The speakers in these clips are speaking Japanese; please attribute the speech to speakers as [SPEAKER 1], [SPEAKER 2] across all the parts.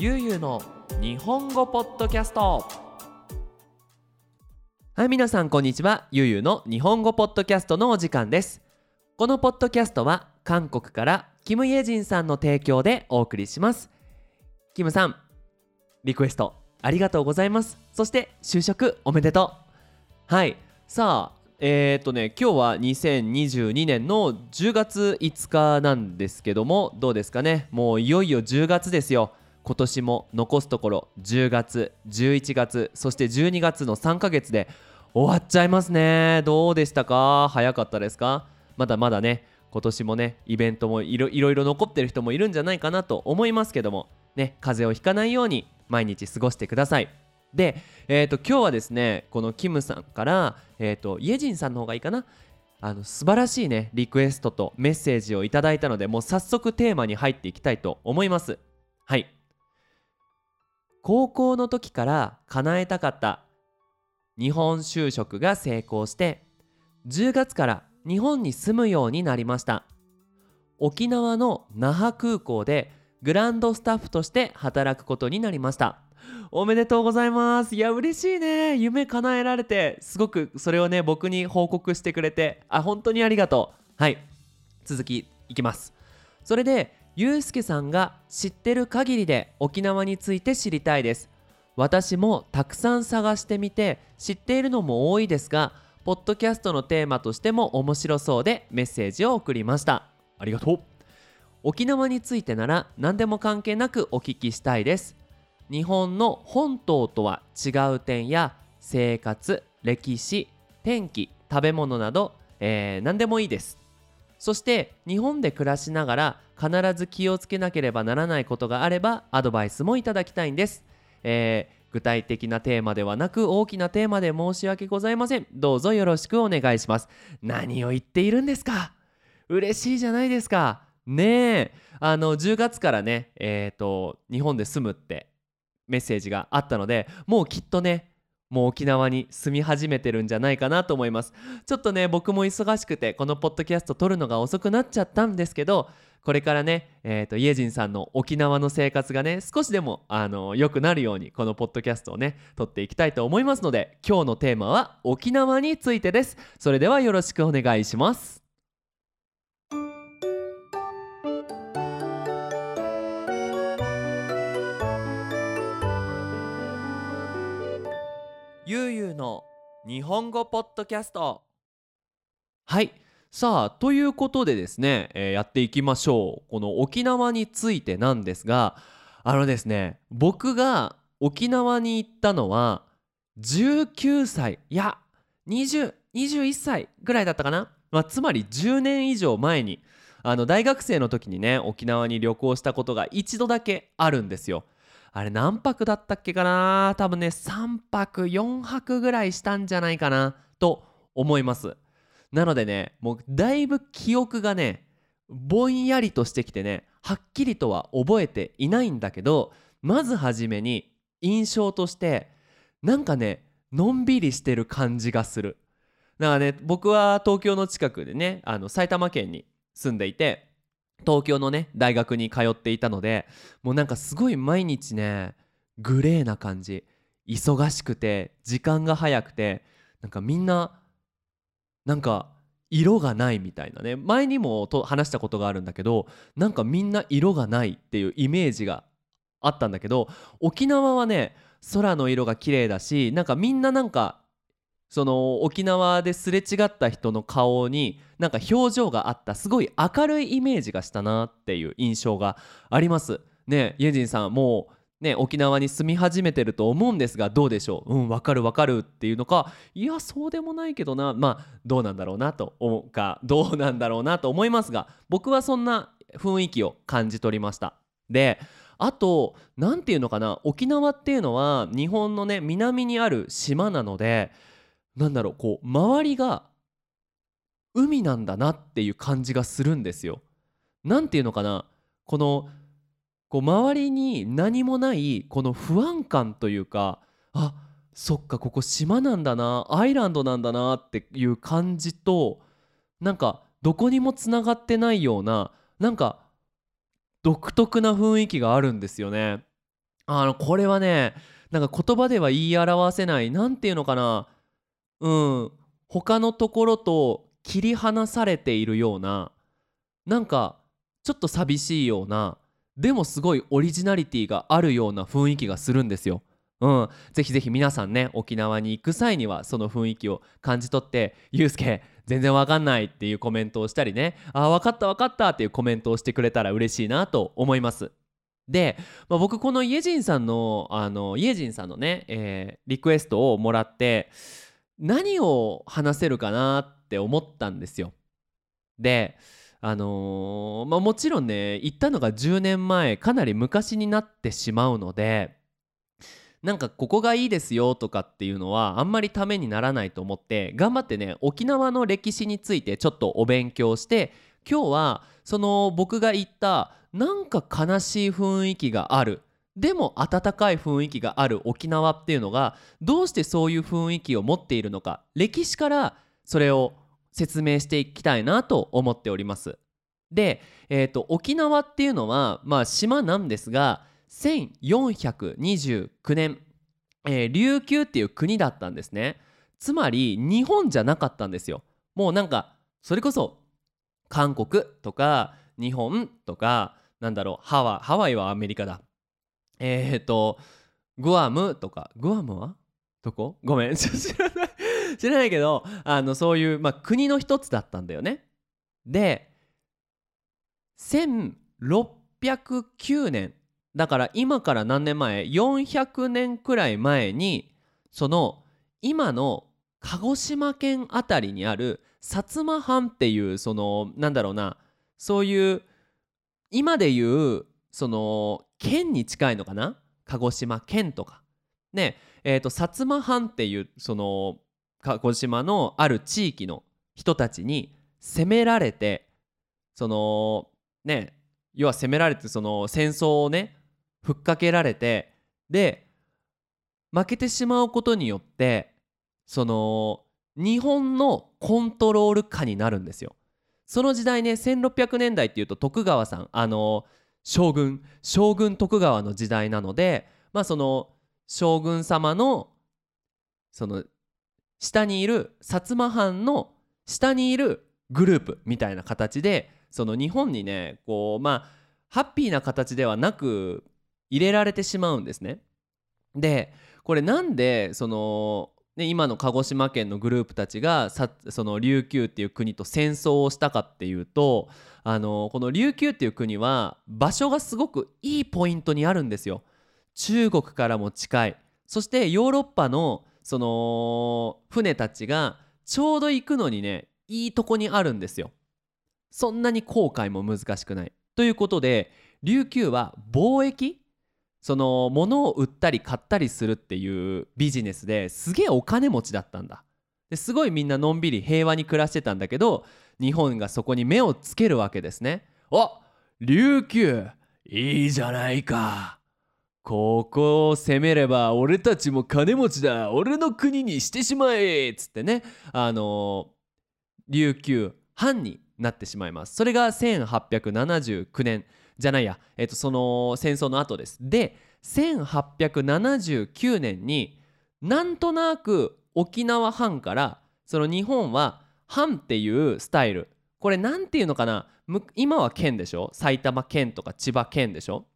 [SPEAKER 1] ゆうゆうの日本語ポッドキャスト。はい皆さんこんにちは。ゆうゆうの日本語ポッドキャストのお時間です。このポッドキャストは韓国からキム・イェジンさんの提供でお送りします。キムさんリクエストありがとうございます。そして就職おめでとう。はい。さあえー、っとね今日は2022年の10月5日なんですけどもどうですかね。もういよいよ10月ですよ。今年も残すところ10月11月そして12月の3ヶ月で終わっちゃいますね。どうでしたか？早かったですか？まだまだね今年もねイベントもいろいろ残ってる人もいるんじゃないかなと思いますけどもね風邪をひかないように毎日過ごしてください。で、えーと、今日はですねこのキムさんから、えーと、イェジンさんの方がいいかな？あの素晴らしいねリクエストとメッセージをいただいたのでもう早速テーマに入っていきたいと思います。はい。高校の時から叶えたかった日本就職が成功して10月から日本に住むようになりました。沖縄の那覇空港でグランドスタッフとして働くことになりました。おめでとうございます。いや嬉しいね。夢叶えられてすごくそれをね僕に報告してくれてあ本当にありがとう。はい。続きいきます。それでゆうすけさんが知ってる限りで沖縄について知りたいです。私もたくさん探してみて知っているのも多いですがポッドキャストのテーマとしても面白そうでメッセージを送りました。ありがとう。沖縄についてなら何でも関係なくお聞きしたいです。日本の本島とは違う点や生活歴史天気食べ物など、えー、何でもいいですそして日本で暮らしながら必ず気をつけなければならないことがあればアドバイスもいただきたいんです、えー、具体的なテーマではなく大きなテーマで申し訳ございません。どうぞよろしくお願いします。何を言っているんですか？嬉しいじゃないですか。ねえ。あの10月からねえっ、ー、と日本で住むってメッセージがあったのでもうきっとねもう沖縄に住み始めてるんじゃないかなと思います。ちょっとね僕も忙しくてこのポッドキャスト撮るのが遅くなっちゃったんですけどこれからね、えーと、イエジンさんの沖縄の生活がね少しでもあの良くなるようにこのポッドキャストをね撮っていきたいと思いますので今日のテーマは沖縄についてです。それではよろしくお願いします。の日本語ポッドキャスト。はい。さあということでですね、えー、やっていきましょう。この沖縄についてなんですがあのですね僕が沖縄に行ったのは19歳いや2021歳ぐらいだったかな、まあ、つまり10年以上前にあの大学生の時にね沖縄に旅行したことが一度だけあるんですよ。あれ何泊だったっけかな？多分ね3泊4泊ぐらいしたんじゃないかな？と思います。なのでねもうだいぶ記憶がねぼんやりとしてきてねはっきりとは覚えていないんだけどまずはじめに印象としてなんかねのんびりしてる感じがする。だからね僕は東京の近くでねあの埼玉県に住んでいて東京のね大学に通っていたのでもうなんかすごい毎日ねグレーな感じ。忙しくて時間が早くてなんかみんななんか色がないみたいなね。前にもと話したことがあるんだけどなんかみんな色がないっていうイメージがあったんだけど沖縄はね空の色が綺麗だしなんかみんななんかその沖縄ですれ違った人の顔になんか表情があったすごい明るいイメージがしたなっていう印象があります。ねイェジンさんもうね沖縄に住み始めてると思うんですがどうでしょう？うんわかるわかるっていうのか。いやそうでもないけどな。まあどうなんだろうなと思うかどうなんだろうなと思いますが僕はそんな雰囲気を感じ取りました。であと何て言うのかな。沖縄っていうのは日本のね南にある島なのでなんだろうこう周りが海なんだなっていう感じがするんですよ。なんていうのかなこのこう周りに何もないこの不安感というかあそっかここ島なんだなアイランドなんだなっていう感じとなんかどこにもつながってないようななんか独特な雰囲気があるんですよね。あのこれはねなんか言葉では言い表せない何て言うのかなうん他のところと切り離されているようななんかちょっと寂しいようなでもすごいオリジナリティがあるような雰囲気がするんですよ。うん、ぜひぜひ皆さんね沖縄に行く際にはその雰囲気を感じ取って「ゆうすけ全然わかんない」っていうコメントをしたりね「あ分かった分かった」っていうコメントをしてくれたら嬉しいなと思います。で、まあ、僕このイエジンさんのあのイエジンさんのね、えー、リクエストをもらって何を話せるかなって思ったんですよ。であのー、まあ、もちろんね行ったのが10年前かなり昔になってしまうのでなんかここがいいですよとかっていうのはあんまりためにならないと思って頑張ってね沖縄の歴史についてちょっとお勉強して今日はその僕が言ったなんか悲しい雰囲気があるでも温かい雰囲気がある沖縄っていうのがどうしてそういう雰囲気を持っているのか歴史からそれを説明していきたいなと思っております。で、えーと、沖縄っていうのは、まあ、島なんですが1429年、えー、琉球っていう国だったんですね。つまり日本じゃなかったんですよ。もうなんかそれこそ韓国とか日本とかなんだろうハワハワイはアメリカだえっ、ー、とグアムとかグアムは？どこ？ごめん 知らない知らないけどあのそういう、まあ、国の一つだったんだよね。で1609年だから今から何年前？400年くらい前にその今の鹿児島県あたりにある薩摩藩っていうそのなんだろうなそういう今でいうその県に近いのかな？鹿児島県とかねえーと、薩摩藩っていうその鹿児島のある地域の人たちに攻められてそのね要は攻められてその戦争をねふっかけられてで負けてしまうことによってその日本のコントロール下になるんですよ。その時代ね1600年代っていうと徳川さんあの将軍将軍徳川の時代なのでまあその将軍様のその下にいる薩摩藩の下にいるグループみたいな形でその日本にねこうまあハッピーな形ではなく入れられてしまうんですね。でこれなんでその、ね、今の鹿児島県のグループたちがさその琉球っていう国と戦争をしたかっていうとあのこの琉球っていう国は場所がすごくいいポイントにあるんですよ。中国からも近いそしてヨーロッパのその船たちがちょうど行くのにねいいとこにあるんですよ。そんなに航海も難しくない。ということで琉球は貿易その物を売ったり買ったりするっていうビジネスですげえお金持ちだったんだ。ですごいみんなのんびり平和に暮らしてたんだけど日本がそこに目をつけるわけですね。あ琉球いいじゃないか。ここを攻めれば俺たちも金持ちだ。俺の国にしてしまえっつってね。あの琉球藩になってしまいます。それが1879年。じゃないや、えっと、その戦争の後です。で1879年になんとなく沖縄藩からその日本は藩っていうスタイル。これ何ていうのかな？今は県でしょ？埼玉県とか千葉県でしょ？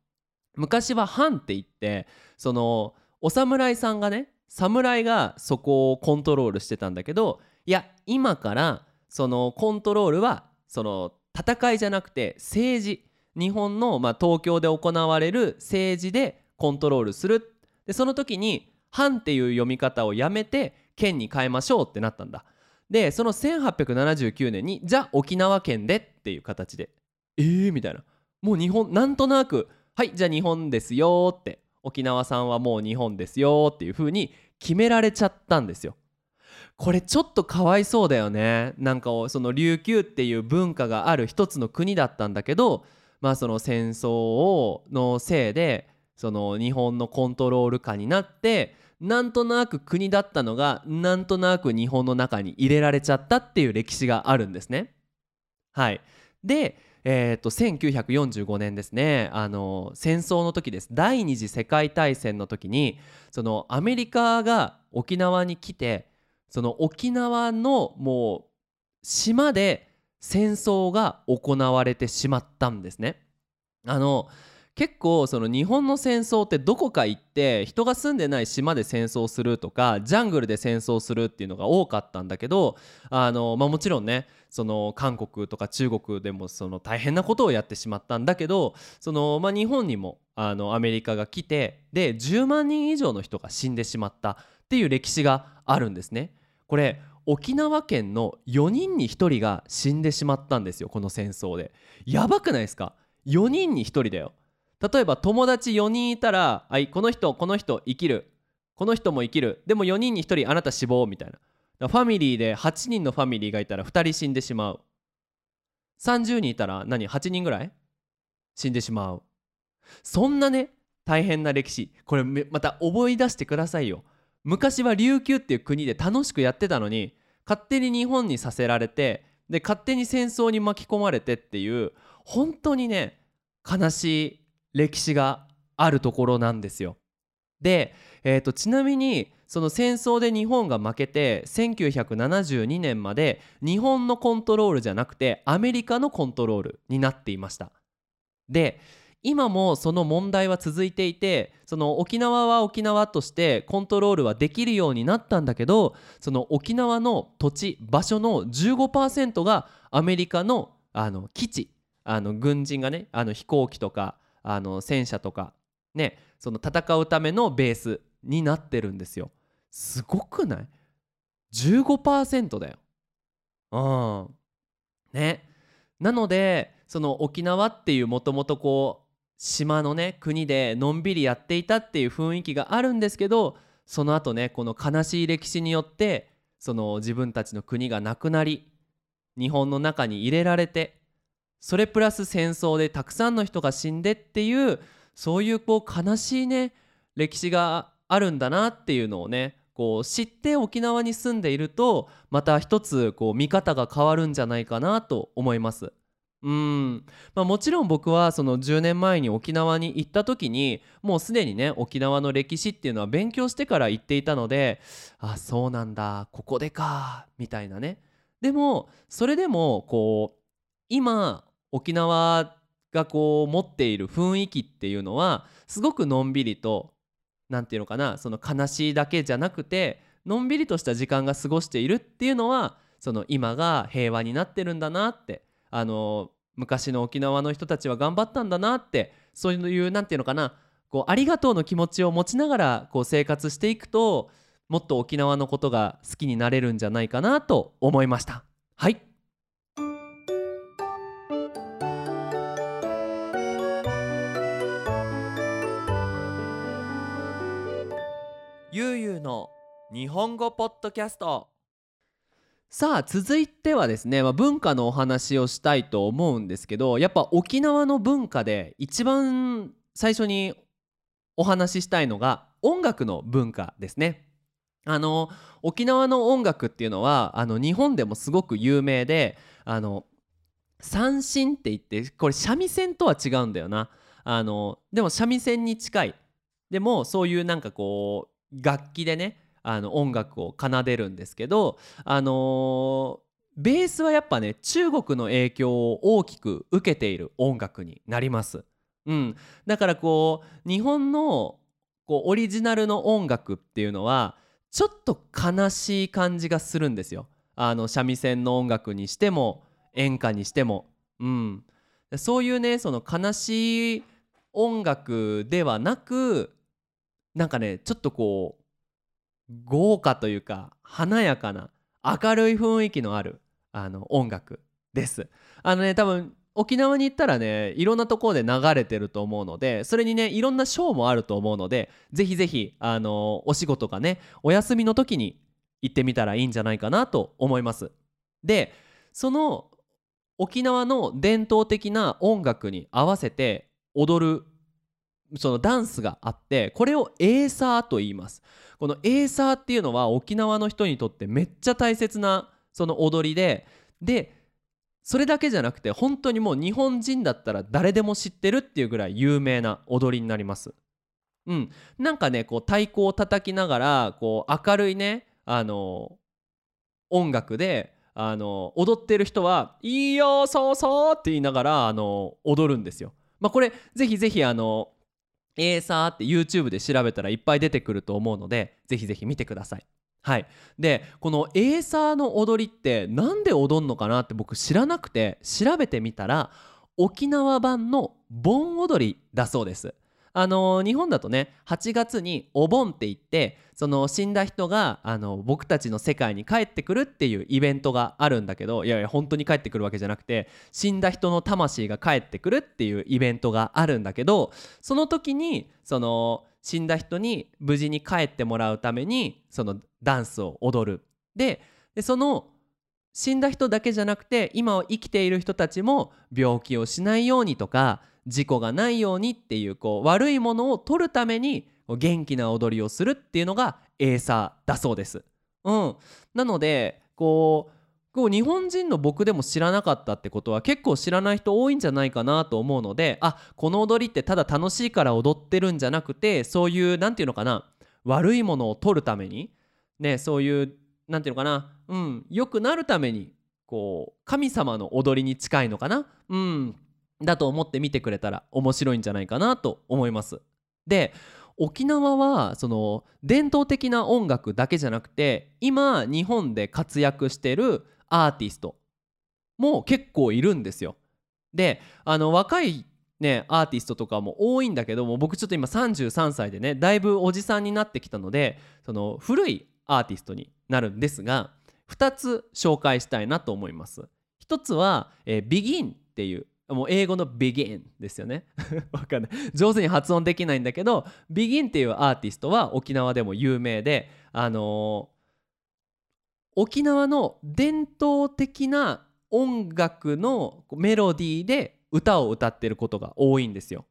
[SPEAKER 1] 昔は藩って言ってそのお侍さんがね侍がそこをコントロールしてたんだけどいや今からそのコントロールはその戦いじゃなくて政治。日本の、まあ、東京で行われる政治でコントロールするでその時に「藩」っていう読み方をやめて県に変えましょうってなったんだ。でその1879年にじゃあ沖縄県でっていう形で。えーみたいな。もう日本なんとなく。はいじゃあ日本ですよって沖縄さんはもう日本ですよっていう風に決められちゃったんですよ。これちょっとかわいそうだよね。なんかその琉球っていう文化がある一つの国だったんだけどまあその戦争をのせいでその日本のコントロール下になってなんとなく国だったのがなんとなく日本の中に入れられちゃったっていう歴史があるんですね。はい、でえー、と1945年ですね。あの戦争の時です。第二次世界大戦の時にそのアメリカが沖縄に来てその沖縄のもう島で戦争が行われてしまったんですね。あの結構その日本の戦争ってどこか行って人が住んでない島で戦争するとかジャングルで戦争するっていうのが多かったんだけどあの、まあ、もちろんねその韓国とか中国でもその大変なことをやってしまったんだけどその、まあ、日本にもあのアメリカが来てで10万人以上の人が死んでしまったっていう歴史があるんですね。これ沖縄県の4人に1人が死んでしまったんですよこの戦争で。やばくないですか？4人に1人だよ。例えば友達4人いたら、はい、この人この人生きる。この人も生きる。でも4人に1人あなた死亡みたいな。ファミリーで8人のファミリーがいたら2人死んでしまう。30人いたら何？8人ぐらい？死んでしまう。そんなね大変な歴史。これまた思い出してくださいよ。昔は琉球っていう国で楽しくやってたのに勝手に日本にさせられてで勝手に戦争に巻き込まれてっていう本当にね悲しい歴史があるところなんですよ。で、えーと、ちなみにその戦争で日本が負けて1972年まで日本のコントロールじゃなくてアメリカのコントロールになっていました。で今もその問題は続いていてその沖縄は沖縄としてコントロールはできるようになったんだけどその沖縄の土地場所の15%がアメリカのあの基地あの軍人がねあの飛行機とかあの戦車とかねその戦うためのベースになってるんですよ。すごくない ?15% だよ。うん。ね。なのでその沖縄っていうもともとこう島のね国でのんびりやっていたっていう雰囲気があるんですけどその後ねこの悲しい歴史によってその自分たちの国がなくなり日本の中に入れられてそれプラス戦争でたくさんの人が死んでっていうそういうこう悲しいね歴史があるんだなっていうのをねこう知って沖縄に住んでいるとまた一つこう見方が変わるんじゃないかなと思います。うん。まあ、もちろん僕はその10年前に沖縄に行った時にもうすでにね沖縄の歴史っていうのは勉強してから行っていたのであそうなんだここでかみたいなね。でもそれでもこう今沖縄がこう持っている雰囲気っていうのはすごくのんびりと何て言うのかなその悲しいだけじゃなくてのんびりとした時間が過ごしているっていうのはその今が平和になってるんだなってあの昔の沖縄の人たちは頑張ったんだなってそういう何て言うのかなこうありがとうの気持ちを持ちながらこう生活していくともっと沖縄のことが好きになれるんじゃないかなと思いました。はいゆうゆうの日本語ポッドキャストさあ続いてはですね、まあ、文化のお話をしたいと思うんですけどやっぱ沖縄の文化で一番最初にお話ししたいのが音楽の文化ですね。あの沖縄の音楽っていうのはあの日本でもすごく有名であの三線って言ってこれ三味線とは違うんだよなあのでも三味線に近いでもそういうなんかこう楽器でねあの音楽を奏でるんですけどあのー、ベースはやっぱね中国の影響を大きく受けている音楽になります。うん、だからこう日本のこうオリジナルの音楽っていうのはちょっと悲しい感じがするんですよ。あの三味線の音楽にしても演歌にしても、うん、そういうねその悲しい音楽ではなくなんかねちょっとこう豪華というか華やかな明るい雰囲気のあるあの音楽です。あのね多分沖縄に行ったらねいろんなところで流れてると思うのでそれにねいろんなショーもあると思うのでぜひぜひあのお仕事がねお休みの時に行ってみたらいいんじゃないかなと思います。でその沖縄の伝統的な音楽に合わせて踊るそのダンスがあってこれをエーサーと言いますこのエーサーっていうのは沖縄の人にとってめっちゃ大切なその踊りででそれだけじゃなくて本当にもう日本人だったら誰でも知ってるっていうぐらい有名な踊りになります。うん、なんかねこう太鼓を叩きながらこう明るいねあの音楽であの踊ってる人は「いいよそうそう」って言いながらあの踊るんですよ。まあ、これぜひぜひあのエーサーって YouTube で調べたらいっぱい出てくると思うのでぜひぜひ見てください。はい、でこのエーサーの踊りって何で踊んのかなって僕知らなくて調べてみたら沖縄版の盆踊りだそうです。あの日本だとね8月にお盆って言ってその死んだ人があの僕たちの世界に帰ってくるっていうイベントがあるんだけどいやいや本当に帰ってくるわけじゃなくて死んだ人の魂が帰ってくるっていうイベントがあるんだけどその時にその死んだ人に無事に帰ってもらうためにそのダンスを踊る。でその死んだ人だけじゃなくて今を生きている人たちも病気をしないようにとか事故がないようにっていうこう悪いものを取るために元気な踊りをするっていうのがエーサーだそうです。うん、なのでこうこう日本人の僕でも知らなかったってことは結構知らない人多いんじゃないかなと思うのであこの踊りってただ楽しいから踊ってるんじゃなくてそういう何て言うのかな悪いものを取るためにねそういう何て言うのかなうん良くなるためにこう神様の踊りに近いのかなうんだと思って見てくれたら面白いんじゃないかなと思います。で沖縄はその伝統的な音楽だけじゃなくて今日本で活躍してるアーティストも結構いるんですよ。であの若いねアーティストとかも多いんだけども僕ちょっと今33歳でねだいぶおじさんになってきたのでその古いアーティストになるんですが2つ紹介したいなと思います。1つは、えー、BEGIN っていうもう英語の begin ですよね わかんない上手に発音できないんだけど begin っていうアーティストは沖縄でも有名であのー、沖縄の伝統的な音楽のメロディーで歌を歌ってることが多いんですよ。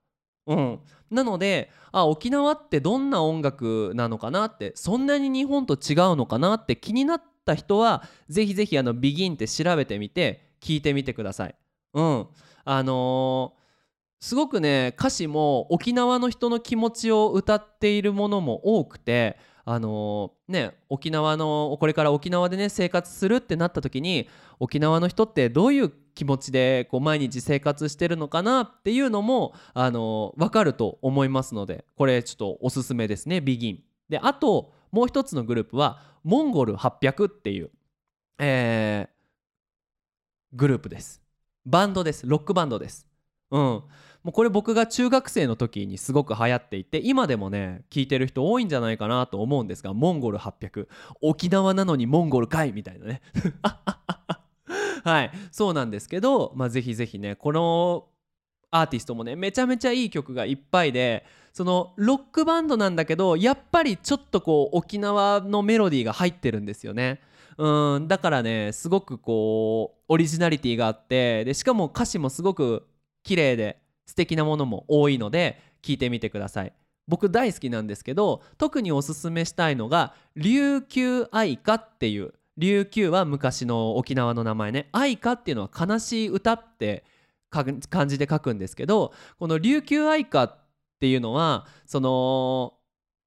[SPEAKER 1] うん、なのであ沖縄ってどんな音楽なのかなってそんなに日本と違うのかなって気になった人はぜひぜひあの begin って調べてみて聞いてみてください。うんあのー、すごくね歌詞も沖縄の人の気持ちを歌っているものも多くてあの、ね沖縄のこれから沖縄でね生活するってなった時に沖縄の人ってどういう気持ちでこう毎日生活してるのかなっていうのも、あの、分かると思いますのでこれちょっとおすすめですねビギン。であともう一つのグループはモンゴル800っていう、えー、グループです。バンドです。ロックバンドです。うん。もうこれ僕が中学生の時にすごく流行っていて今でもね聞いてる人多いんじゃないかなと思うんですがモンゴル800沖縄なのにモンゴルかいみたいなね。はい。そうなんですけどまあぜひぜひねこのアーティストもねめちゃめちゃいい曲がいっぱいでそのロックバンドなんだけどやっぱりちょっとこう沖縄のメロディーが入ってるんですよね。うんだからねすごくこうオリジナリティがあってでしかも歌詞もすごく綺麗で素敵なものも多いので聞いてみてください。僕大好きなんですけど特におすすめしたいのが琉球愛歌っていう琉球は昔の沖縄の名前ね。愛歌っていうのは悲しい歌って漢字で書くんですけどこの琉球愛歌っていうのはその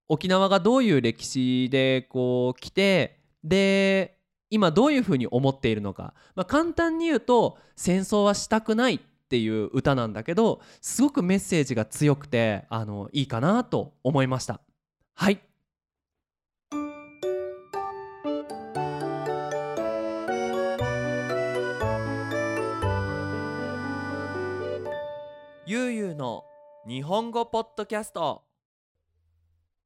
[SPEAKER 1] 沖縄がどういう歴史でこう来てで今どういうふうに思っているのか、まあ、簡単に言うと戦争はしたくないっていう歌なんだけどすごくメッセージが強くてあのいいかなと思いました。はい。ゆうゆうの日本語ポッドキャスト。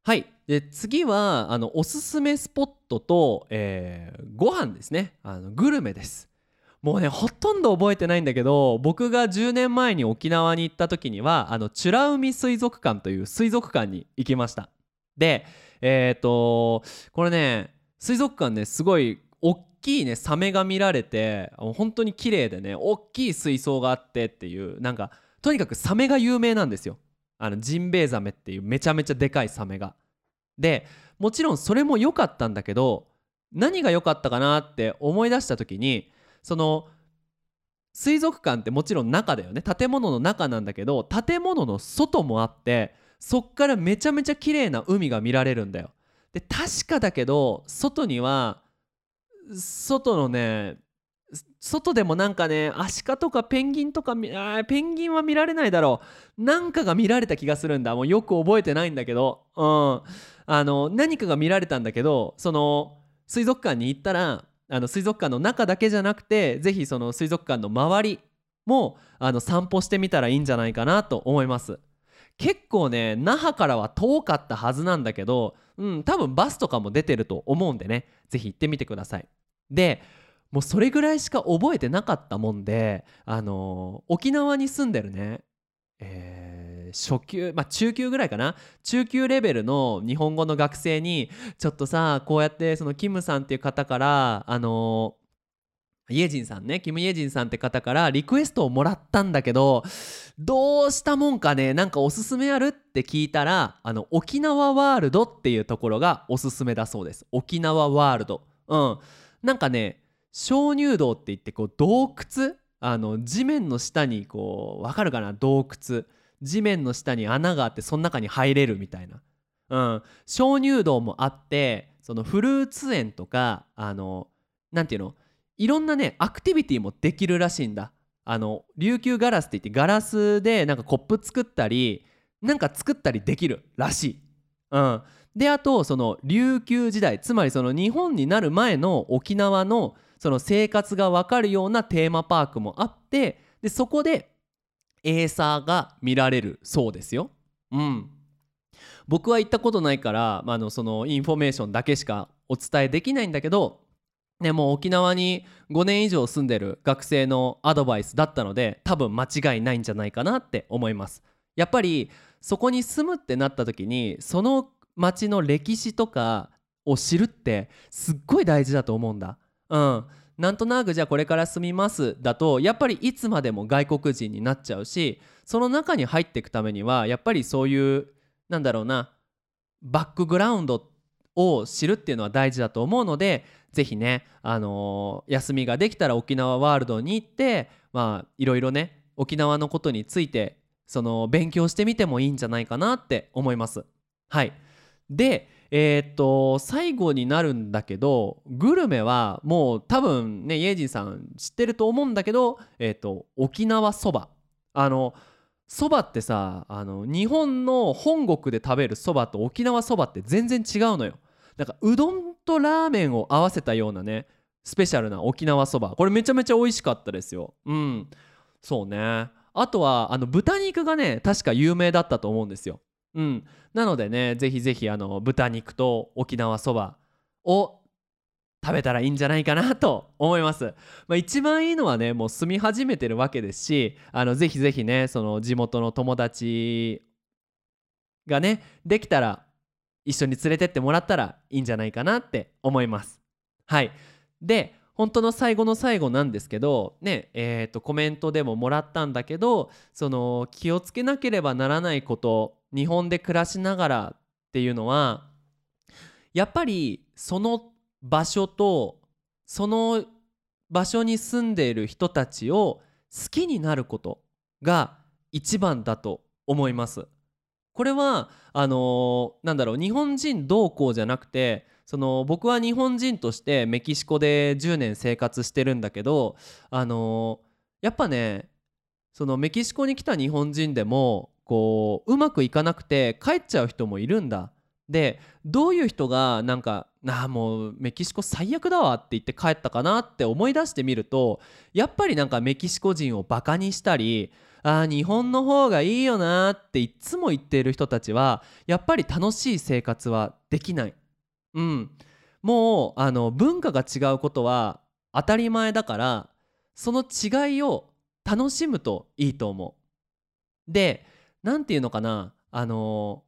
[SPEAKER 1] はい。で次はあのおすすめスポットと、えー、ご飯ですね。あのグルメです。もうねほとんど覚えてないんだけど僕が10年前に沖縄に行った時にはあの美ら海水族館という水族館に行きました。でえっ、ー、とこれね水族館ねすごい大きいねサメが見られて本当に綺麗でね大きい水槽があってっていうなんかとにかくサメが有名なんですよ。あのジンベエザメっていうめちゃめちゃでかいサメが。でもちろんそれも良かったんだけど何が良かったかなって思い出した時にその水族館ってもちろん中だよね。建物の中なんだけど建物の外もあってそっからめちゃめちゃ綺麗な海が見られるんだよ。で確かだけど外には外のね外でもなんかねアシカとかペンギンとかあペンギンは見られないだろう。なんかが見られた気がするんだ。もうよく覚えてないんだけど、うん、あの何かが見られたんだけどその水族館に行ったらあの水族館の中だけじゃなくて是非その水族館の周りもあの散歩してみたらいいんじゃないかなと思います。結構ね那覇からは遠かったはずなんだけど、うん、多分バスとかも出てると思うんでね。是非行ってみてください。でもうそれぐらいしか覚えてなかったもんで、あの、沖縄に住んでるね、えー、初級、まあ中級ぐらいかな中級レベルの日本語の学生にちょっとさこうやってそのキムさんっていう方からあのイエジンさんねキム・イエジンさんって方からリクエストをもらったんだけどどうしたもんかねなんかおすすめあるって聞いたらあの沖縄ワールドっていうところがおすすめだそうです。沖縄ワールド。うん。なんかね鍾乳洞って言ってこう洞窟？あの地面の下にこうわかるかな？洞窟。地面の下に穴があってその中に入れるみたいな、鍾乳洞もあってそのフルーツ園とかあのなていうの？いろんなねアクティビティもできるらしいんだ。あの琉球ガラスって言ってガラスでなんかコップ作ったりなんか作ったりできるらしい、うん、であとその琉球時代つまりその日本になる前の沖縄のその生活が分かるようなテーマパークもあってでそこでエイサーが見られるそうですよ。うん、僕は行ったことないから、まあ、のそのインフォメーションだけしかお伝えできないんだけど、ね、もう沖縄に5年以上住んでる学生のアドバイスだったので多分間違いないんじゃないかなって思います。やっぱりそこに住むってなった時にその町の歴史とかを知るってすっごい大事だと思うんだ。うん、なんとなくじゃあこれから住みますだとやっぱりいつまでも外国人になっちゃうしその中に入っていくためにはやっぱりそういうなんだろうなバックグラウンドを知るっていうのは大事だと思うのでぜひね、あのー、休みができたら沖縄ワールドに行ってまあいろいろね沖縄のことについてその勉強してみてもいいんじゃないかなって思います。はいでえー、っと最後になるんだけどグルメはもう多分ねイエジンさん知ってると思うんだけど、えー、っと沖縄そば。あのそばってさあの日本の本国で食べるそばと沖縄そばって全然違うのよ。なんかうどんとラーメンを合わせたようなねスペシャルな沖縄そば。これめちゃめちゃ美味しかったですよ。うん。そうね。あとはあの豚肉がね確か有名だったと思うんですよ。うん、なのでねぜひぜひあの豚肉と沖縄そばを食べたらいいんじゃないかなと思います。まあ、一番いいのはねもう住み始めてるわけですしあのぜひぜひねその地元の友達がねできたら一緒に連れてってもらったらいいんじゃないかなって思います。はいで本当の最後の最後なんですけどねえー、とコメントでももらったんだけどその気をつけなければならないこと日本で暮らしながらっていうのはやっぱりその場所とその場所に住んでいる人たちを好きになることが一番だと思います。これはあのー、なんだろう日本人どうこうじゃなくてその僕は日本人としてメキシコで10年生活してるんだけどあのー、やっぱねそのメキシコに来た日本人でもこううまくいかなくて帰っちゃう人もいるんだでどういう人がなんかああもうメキシコ最悪だわって言って帰ったかなって思い出してみるとやっぱりなんかメキシコ人をバカにしたりああ日本の方がいいよなっていつも言っている人たちはやっぱり楽しい生活はできない。うん、もうあの文化が違うことは当たり前だからその違いを楽しむといいと思う。で何て言うのかな？あの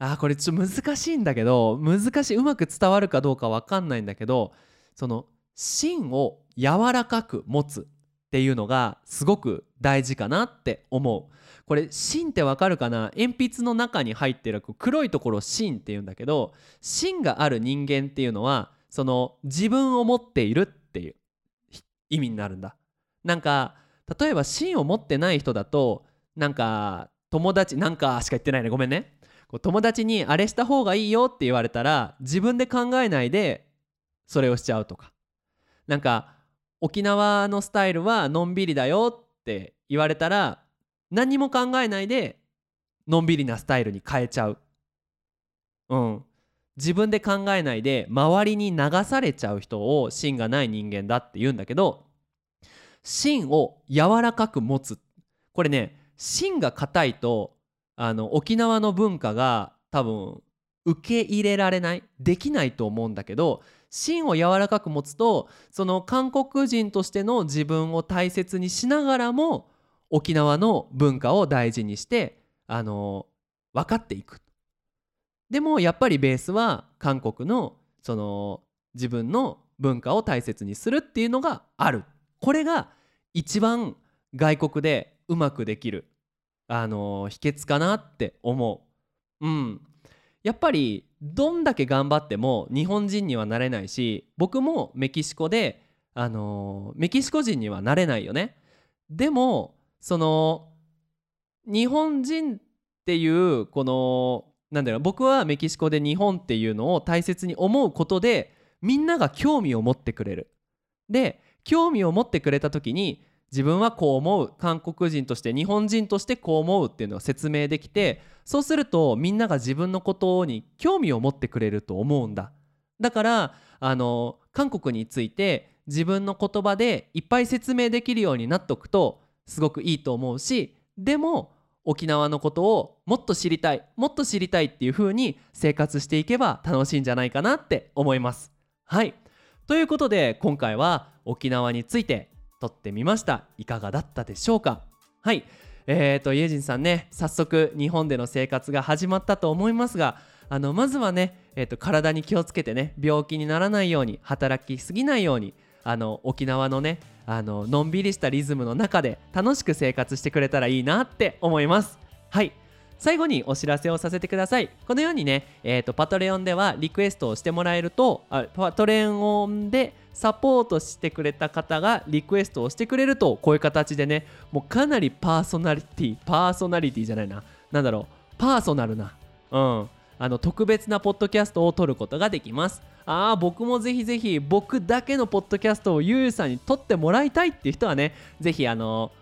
[SPEAKER 1] ー、あこれちょっと難しいんだけど難しいうまく伝わるかどうか分かんないんだけどその芯を柔らかく持つっていうのがすごく大事かなって思う。これ芯ってわかるかな？鉛筆の中に入ってる黒いところを芯っていうんだけど芯がある人間っていうのはその自分を持っているっていう意味になるんだ。なんか例えば芯を持ってない人だとなんか友達なんかしか言ってないね。ごめんね。こう友達にあれした方がいいよって言われたら自分で考えないでそれをしちゃうとか。なんか沖縄のスタイルはのんびりだよって言われたら何も考えないでのんびりなスタイルに変えちゃう。うん。自分で考えないで周りに流されちゃう人を芯がない人間だって言うんだけど芯を柔らかく持つ。これね芯が硬いとあの沖縄の文化が多分受け入れられないできないと思うんだけど芯を柔らかく持つとその韓国人としての自分を大切にしながらも沖縄の文化を大事にしてあの分かっていく。でもやっぱりベースは韓国のその自分の文化を大切にするっていうのがある。これが一番外国でうまくできる。あの秘訣かなって思う。うん。やっぱりどんだけ頑張っても日本人にはなれないし僕もメキシコであのメキシコ人にはなれないよね。でもその日本人っていうこのなんだろう僕はメキシコで日本っていうのを大切に思うことでみんなが興味を持ってくれる。で興味を持ってくれた時に自分はこう思う。韓国人として日本人としてこう思うっていうのを説明できてそうするとみんなが自分のことに興味を持ってくれると思うんだ。だからあの韓国について自分の言葉でいっぱい説明できるようになっておくとすごくいいと思うしでも沖縄のことをもっと知りたいもっと知りたいっていう風に生活していけば楽しいんじゃないかなって思います。はい。ということで今回は沖縄について撮ってみました。いかがだったでしょうか？はい。えーとイエジンさんね早速日本での生活が始まったと思いますがあのまずはね、えーと体に気をつけてね病気にならないように働きすぎないようにあの沖縄のねあののんびりしたリズムの中で楽しく生活してくれたらいいなって思います。はい。最後にお知らせをさせてください。このようにね、えーと、パトレオンではリクエストをしてもらえるとあパトレオンでサポートしてくれた方がリクエストをしてくれるとこういう形でねもうかなりパーソナリティパーソナリティじゃないな。何だろう。パーソナルな。うん。あの特別なポッドキャストを撮ることができます。ああ僕もぜひぜひ僕だけのポッドキャストをゆうゆうさんに撮ってもらいたいっていう人はねぜひあの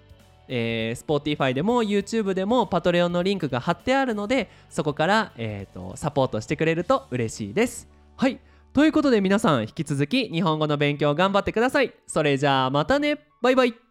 [SPEAKER 1] えー、Spotify でも YouTube でもパトレオンのリンクが貼ってあるのでそこから、えーと、サポートしてくれると嬉しいです。はい。ということで皆さん引き続き日本語の勉強頑張ってください。それじゃあまたね。バイバイ。